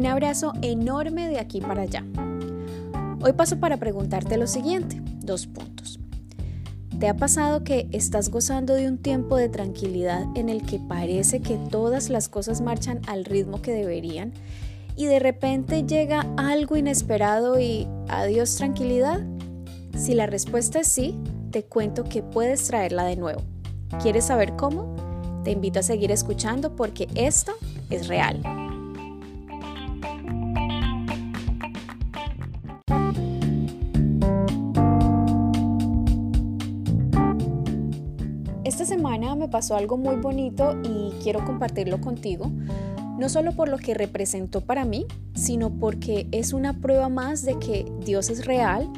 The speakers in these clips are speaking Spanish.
Un abrazo enorme de aquí para allá. Hoy paso para preguntarte lo siguiente, dos puntos. ¿Te ha pasado que estás gozando de un tiempo de tranquilidad en el que parece que todas las cosas marchan al ritmo que deberían y de repente llega algo inesperado y adiós tranquilidad? Si la respuesta es sí, te cuento que puedes traerla de nuevo. ¿Quieres saber cómo? Te invito a seguir escuchando porque esto es real. Esta semana me pasó algo muy bonito y quiero compartirlo contigo, no solo por lo que representó para mí, sino porque es una prueba más de que Dios es real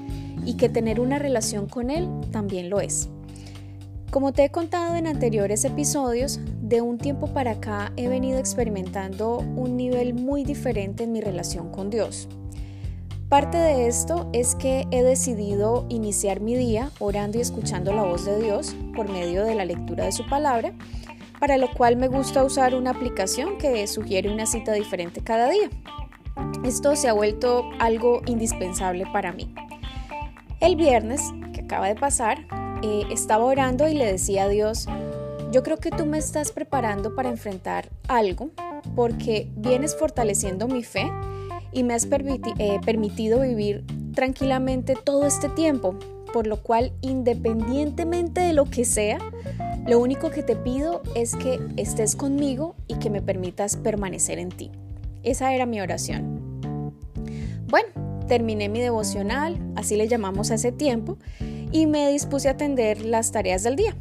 y que tener una relación con Él también lo es. Como te he contado en anteriores episodios, de un tiempo para acá he venido experimentando un nivel muy diferente en mi relación con Dios. Parte de esto es que he decidido iniciar mi día orando y escuchando la voz de Dios por medio de la lectura de su palabra, para lo cual me gusta usar una aplicación que sugiere una cita diferente cada día. Esto se ha vuelto algo indispensable para mí. El viernes, que acaba de pasar, eh, estaba orando y le decía a Dios, yo creo que tú me estás preparando para enfrentar algo porque vienes fortaleciendo mi fe y me has eh, permitido vivir tranquilamente todo este tiempo, por lo cual independientemente de lo que sea, lo único que te pido es que estés conmigo y que me permitas permanecer en ti. Esa era mi oración. Bueno, terminé mi devocional, así le llamamos a ese tiempo, y me dispuse a atender las tareas del día.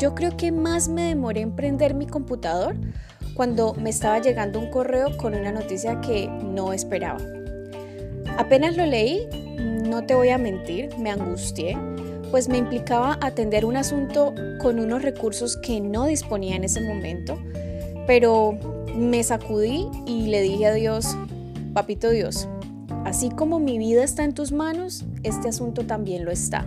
Yo creo que más me demoré en prender mi computador cuando me estaba llegando un correo con una noticia que no esperaba. Apenas lo leí, no te voy a mentir, me angustié, pues me implicaba atender un asunto con unos recursos que no disponía en ese momento, pero me sacudí y le dije a Dios, papito Dios, así como mi vida está en tus manos, este asunto también lo está.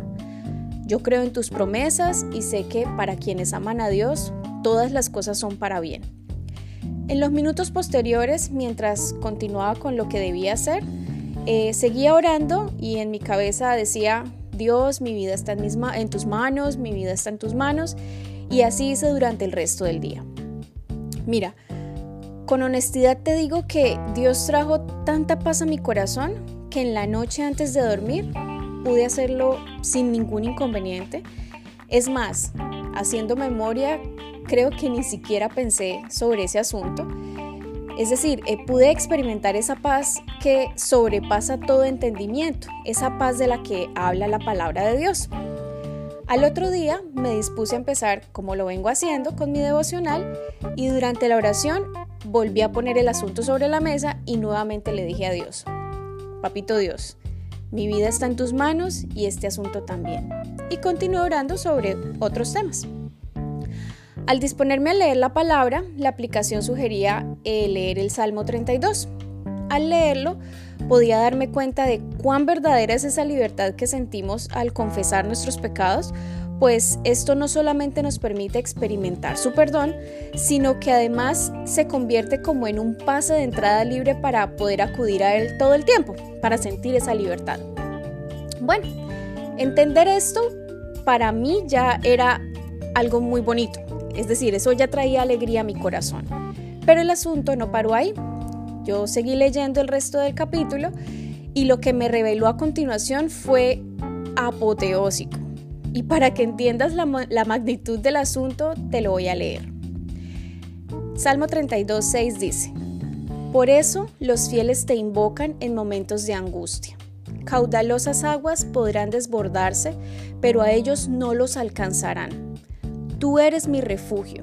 Yo creo en tus promesas y sé que para quienes aman a Dios, todas las cosas son para bien. En los minutos posteriores, mientras continuaba con lo que debía hacer, eh, seguía orando y en mi cabeza decía, Dios, mi vida está en, en tus manos, mi vida está en tus manos, y así hice durante el resto del día. Mira, con honestidad te digo que Dios trajo tanta paz a mi corazón que en la noche antes de dormir pude hacerlo sin ningún inconveniente. Es más, haciendo memoria, creo que ni siquiera pensé sobre ese asunto. Es decir, eh, pude experimentar esa paz que sobrepasa todo entendimiento, esa paz de la que habla la palabra de Dios. Al otro día me dispuse a empezar, como lo vengo haciendo, con mi devocional y durante la oración volví a poner el asunto sobre la mesa y nuevamente le dije a Dios, Papito Dios, mi vida está en tus manos y este asunto también. Y continué orando sobre otros temas. Al disponerme a leer la palabra, la aplicación sugería eh, leer el Salmo 32. Al leerlo, podía darme cuenta de cuán verdadera es esa libertad que sentimos al confesar nuestros pecados, pues esto no solamente nos permite experimentar su perdón, sino que además se convierte como en un pase de entrada libre para poder acudir a él todo el tiempo, para sentir esa libertad. Bueno, entender esto para mí ya era algo muy bonito, es decir, eso ya traía alegría a mi corazón. Pero el asunto no paró ahí. Yo seguí leyendo el resto del capítulo y lo que me reveló a continuación fue apoteósico. Y para que entiendas la, magnitud del asunto, te lo voy a leer. Salmo 32, 6 dice, Por eso los fieles te invocan en momentos de angustia. Caudalosas aguas podrán desbordarse, pero a ellos no los alcanzarán. Tú eres mi refugio,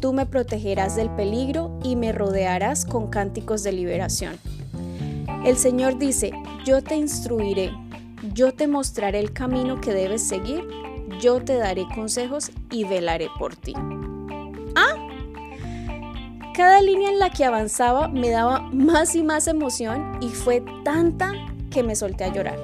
tú me protegerás del peligro y me rodearás con cánticos de liberación. El Señor dice, yo te instruiré, yo te mostraré el camino que debes seguir, yo te daré consejos y velaré por ti. Ah, cada línea en la que avanzaba me daba más y más emoción y fue tanta que me solté a llorar.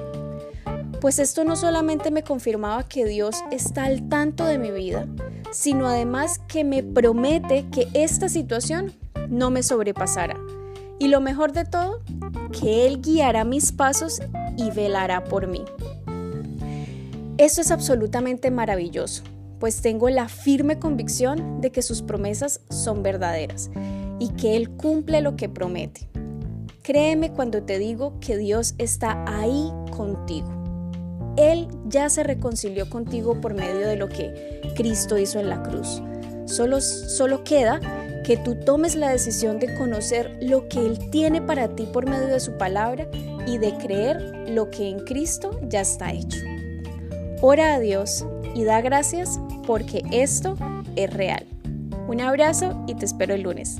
Pues esto no solamente me confirmaba que Dios está al tanto de mi vida, sino además que me promete que esta situación no me sobrepasará Y lo mejor de todo, que Él guiará mis pasos y velará por mí. Esto es absolutamente maravilloso, pues tengo la firme convicción de que sus promesas son verdaderas y que Él cumple lo que promete. Créeme cuando te digo que Dios está ahí contigo. Él ya se reconcilió contigo por medio de lo que Cristo hizo en la cruz. Solo, solo queda que tú tomes la decisión de conocer lo que Él tiene para ti por medio de su palabra y de creer lo que en Cristo ya está hecho. Ora a Dios y da gracias porque esto es real. Un abrazo y te espero el lunes.